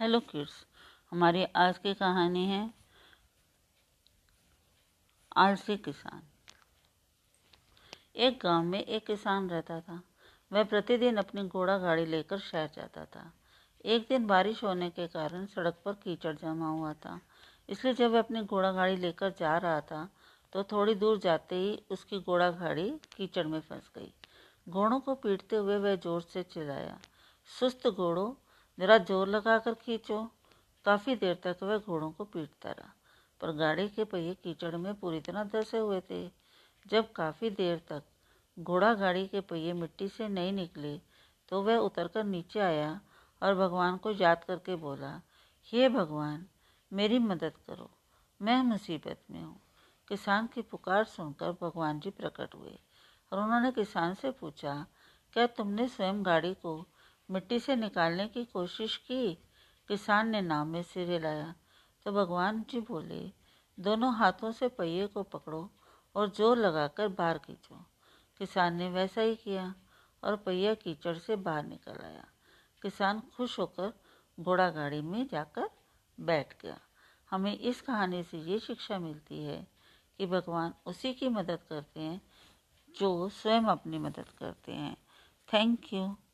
Hello kids हमारी आज की कहानी है आलसी किसान। एक गाँव में एक किसान रहता था। वह प्रतिदिन अपनी घोड़ा गाड़ी लेकर शहर जाता था। एक दिन बारिश होने के कारण सड़क पर कीचड़ जमा हुआ था। इसलिए जब वह अपनी घोड़ा गाड़ी लेकर जा रहा था तो थोड़ी दूर जाते ही उसकी घोड़ा गाड़ी कीचड़ में फंस गई। घोड़ों को पीटते हुए वह ज़ोर से चिल्लाया, सुस्त घोड़ों जरा ज़ोर लगाकर खींचो। काफ़ी देर तक वह घोड़ों को पीटता रहा, पर गाड़ी के पहिए कीचड़ में पूरी तरह धसे हुए थे। जब काफ़ी देर तक घोड़ा गाड़ी के पहिए मिट्टी से नहीं निकले तो वह उतरकर नीचे आया और भगवान को याद करके बोला, हे भगवान, मेरी मदद करो। मैं मुसीबत में हूँ। किसान की पुकार सुनकर भगवान जी प्रकट हुए और उन्होंने किसान से पूछा, क्या तुमने स्वयं गाड़ी को मिट्टी से निकालने की कोशिश की। किसान ने नाम में सिर हिलाया तो भगवान जी बोले, दोनों हाथों से पहिए को पकड़ो और ज़ोर लगाकर बाहर खींचो। किसान ने वैसा ही किया और पहिया कीचड़ से बाहर निकल आया। किसान खुश होकर घोड़ा गाड़ी में जाकर बैठ गया। हमें इस कहानी से ये शिक्षा मिलती है कि भगवान उसी की मदद करते हैं, जो स्वयं अपनी मदद करते हैं। Thank you.